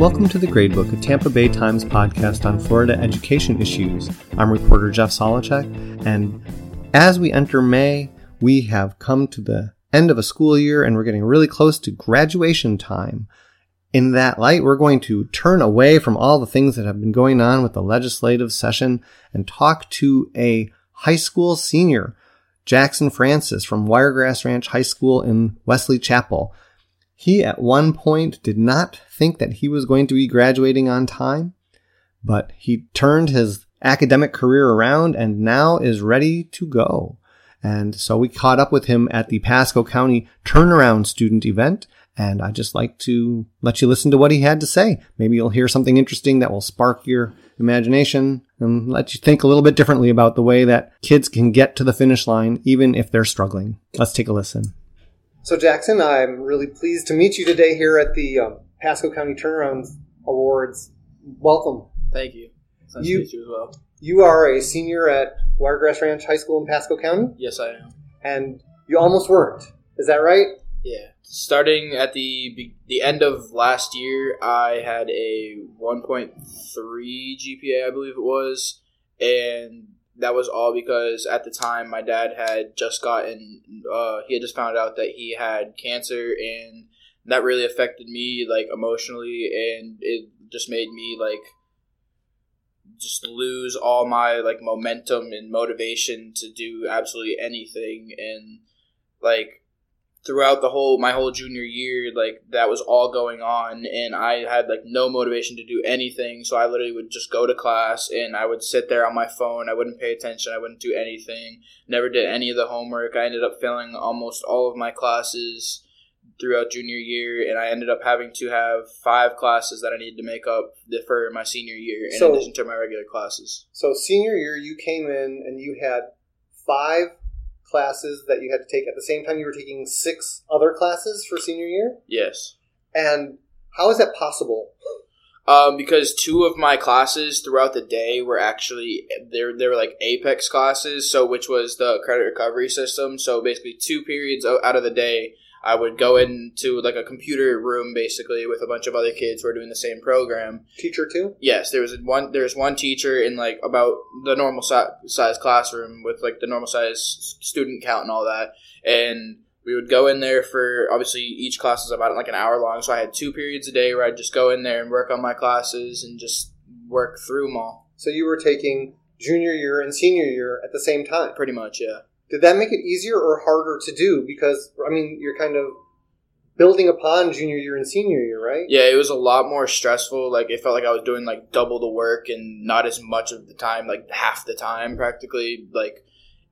Welcome to the Gradebook, a Tampa Bay Times podcast on Florida education issues. I'm reporter Jeff Solochek, and as we enter May, we have come to the end of a school year and we're getting really close to graduation time. In that light, we're going to turn away from all the things that have been going on with the legislative session and talk to a high school senior, Jackson Francis from Wiregrass Ranch High School in Wesley Chapel. He at one point did not think that he was going to be graduating on time, but he turned his academic career around and now is ready to go. And so we caught up with him at the Pasco County Turnaround Student event. And I'd just like to let you listen to what he had to say. Maybe you'll hear something interesting that will spark your imagination and let you think a little bit differently about the way that kids can get to the finish line, even if they're struggling. Let's take a listen. So, Jackson, I'm really pleased to meet you today here at the um, Pasco County Turnaround Awards. Welcome. Thank you. Nice you, you as well. You are a senior at Wiregrass Ranch High School in Pasco County? Yes, I am. And you almost weren't. Is that right? Yeah. Starting at the the end of last year, I had a 1.3 GPA, I believe it was, and that was all because at the time my dad had just gotten uh, he had just found out that he had cancer and that really affected me like emotionally and it just made me like just lose all my like momentum and motivation to do absolutely anything. And like throughout the whole my whole junior year like that was all going on. And i had like no motivation to do anything. So i literally would just go to class and i would sit there on my phone. I wouldn't pay attention. I wouldn't do anything. Never did any of the homework. I ended up failing almost all of my classes throughout junior year and i ended up having to have five classes that i needed to make up for my senior year in so, addition to my regular classes so senior year you came in and you had five classes that you had to take at the same time you were taking six other classes for senior year? Yes. And how is that possible? Um, because two of my classes throughout the day were actually they they were like apex classes, so which was the credit recovery system. So basically, two periods out of the day I would go into like a computer room basically with a bunch of other kids who are doing the same program. Teacher too? Yes, there was one. There's one teacher in like about the normal si- size classroom with like the normal size student count and all that, and we would go in there for obviously each class is about like an hour long. So I had two periods a day where I'd just go in there and work on my classes and just work through them all. So you were taking junior year and senior year at the same time? Pretty much, yeah. Did that make it easier or harder to do? Because I mean, you're kind of building upon junior year and senior year, right? Yeah, it was a lot more stressful. Like it felt like I was doing like double the work and not as much of the time, like half the time practically. Like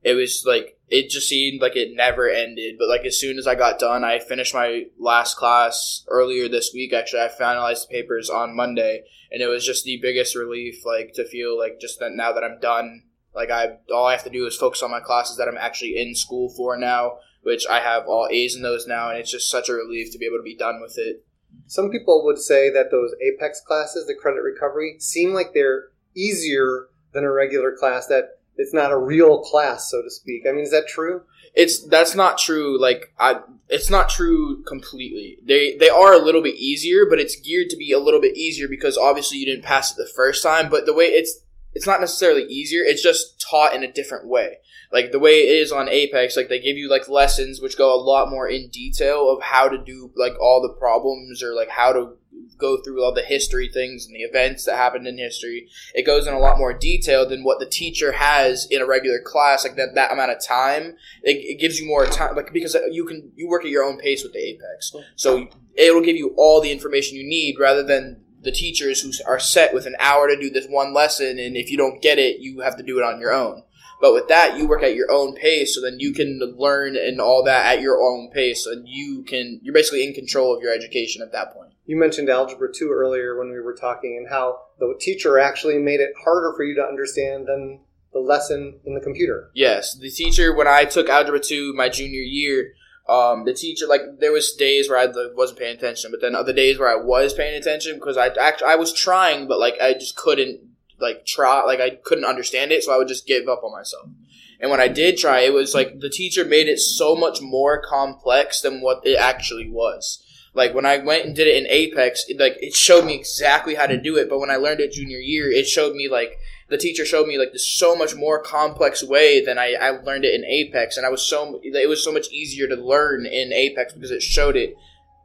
it was like it just seemed like it never ended. But like as soon as I got done, I finished my last class earlier this week. Actually, I finalized the papers on Monday, and it was just the biggest relief, like to feel like just that now that I'm done like I, all I have to do is focus on my classes that I'm actually in school for now, which I have all A's in those now, and it's just such a relief to be able to be done with it. Some people would say that those Apex classes, the credit recovery, seem like they're easier than a regular class. That it's not a real class, so to speak. I mean, is that true? It's that's not true. Like I, it's not true completely. They they are a little bit easier, but it's geared to be a little bit easier because obviously you didn't pass it the first time. But the way it's it's not necessarily easier it's just taught in a different way. Like the way it is on apex like they give you like lessons which go a lot more in detail of how to do like all the problems or like how to go through all the history things and the events that happened in history. It goes in a lot more detail than what the teacher has in a regular class like that that amount of time. It, it gives you more time like because you can you work at your own pace with the apex. So it'll give you all the information you need rather than the teachers who are set with an hour to do this one lesson, and if you don't get it, you have to do it on your own. But with that, you work at your own pace, so then you can learn and all that at your own pace, and you can you're basically in control of your education at that point. You mentioned algebra two earlier when we were talking, and how the teacher actually made it harder for you to understand than the lesson in the computer. Yes, the teacher when I took algebra two my junior year, um, the teacher like there was days where I wasn't paying attention, but then other days where I was paying attention because I actually I was trying, but like I just couldn't like try like I couldn't understand it, so I would just give up on myself. And when I did try, it was like the teacher made it so much more complex than what it actually was. Like when I went and did it in Apex, it, like it showed me exactly how to do it, but when I learned it junior year, it showed me like the teacher showed me like this so much more complex way than I, I learned it in Apex, and I was so it was so much easier to learn in Apex because it showed it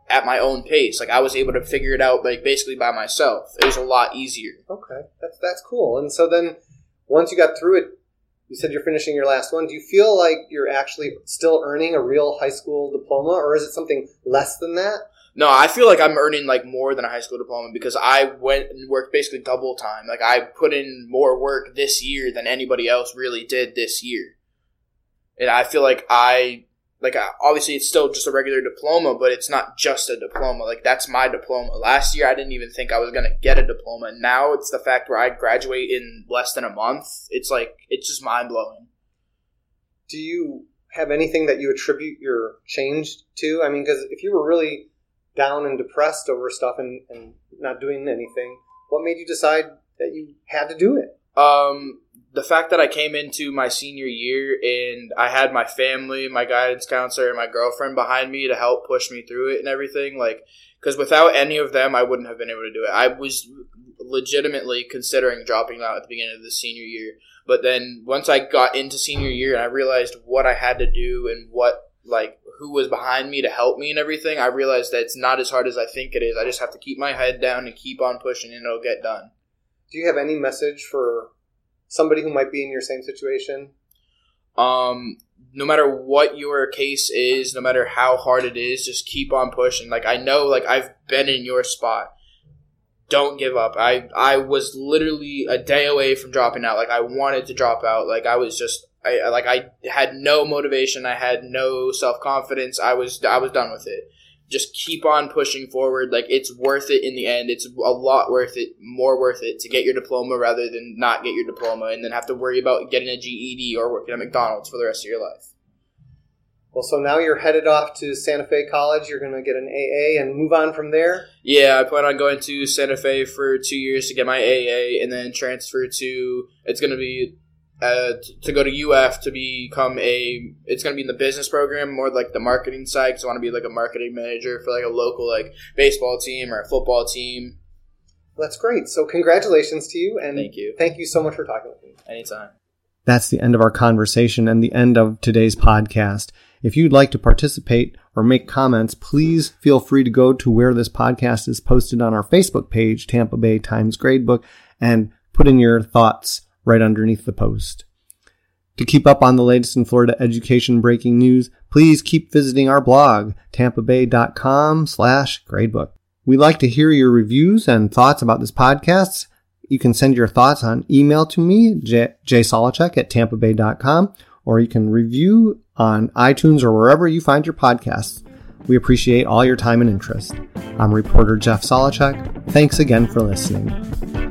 at my own pace. Like I was able to figure it out like basically by myself. It was a lot easier. Okay, that's that's cool. And so then once you got through it, you said you're finishing your last one. Do you feel like you're actually still earning a real high school diploma, or is it something less than that? No, I feel like I'm earning like more than a high school diploma because I went and worked basically double time. Like I put in more work this year than anybody else really did this year. And I feel like I like obviously it's still just a regular diploma, but it's not just a diploma. Like that's my diploma. Last year I didn't even think I was going to get a diploma. Now it's the fact where I graduate in less than a month. It's like it's just mind-blowing. Do you have anything that you attribute your change to? I mean, cuz if you were really down and depressed over stuff and, and not doing anything, what made you decide that you had to do it? Um, the fact that I came into my senior year and I had my family, my guidance counselor, and my girlfriend behind me to help push me through it and everything, like, because without any of them, I wouldn't have been able to do it. I was legitimately considering dropping out at the beginning of the senior year. But then once I got into senior year and I realized what I had to do and what like who was behind me to help me and everything, I realized that it's not as hard as I think it is. I just have to keep my head down and keep on pushing, and it'll get done. Do you have any message for somebody who might be in your same situation? Um, no matter what your case is, no matter how hard it is, just keep on pushing. Like I know, like I've been in your spot. Don't give up. I I was literally a day away from dropping out. Like I wanted to drop out. Like I was just I like I had no motivation. I had no self confidence. I was I was done with it. Just keep on pushing forward. Like it's worth it in the end. It's a lot worth it, more worth it to get your diploma rather than not get your diploma and then have to worry about getting a GED or working at McDonald's for the rest of your life. Well, so now you're headed off to Santa Fe College. You're going to get an AA and move on from there. Yeah, I plan on going to Santa Fe for two years to get my AA and then transfer to. It's going to be uh, to go to UF to become a. It's going to be in the business program, more like the marketing side. Because I want to be like a marketing manager for like a local like baseball team or a football team. That's great. So congratulations to you, and thank you. Thank you so much for talking with me. Anytime. That's the end of our conversation and the end of today's podcast. If you'd like to participate or make comments, please feel free to go to where this podcast is posted on our Facebook page, Tampa Bay Times Gradebook, and put in your thoughts right underneath the post. To keep up on the latest in Florida education breaking news, please keep visiting our blog, tampabay.com slash gradebook. We'd like to hear your reviews and thoughts about this podcast. You can send your thoughts on email to me, J- jsolochek at tampabay.com, or you can review on iTunes or wherever you find your podcasts. We appreciate all your time and interest. I'm reporter Jeff Solochek. Thanks again for listening.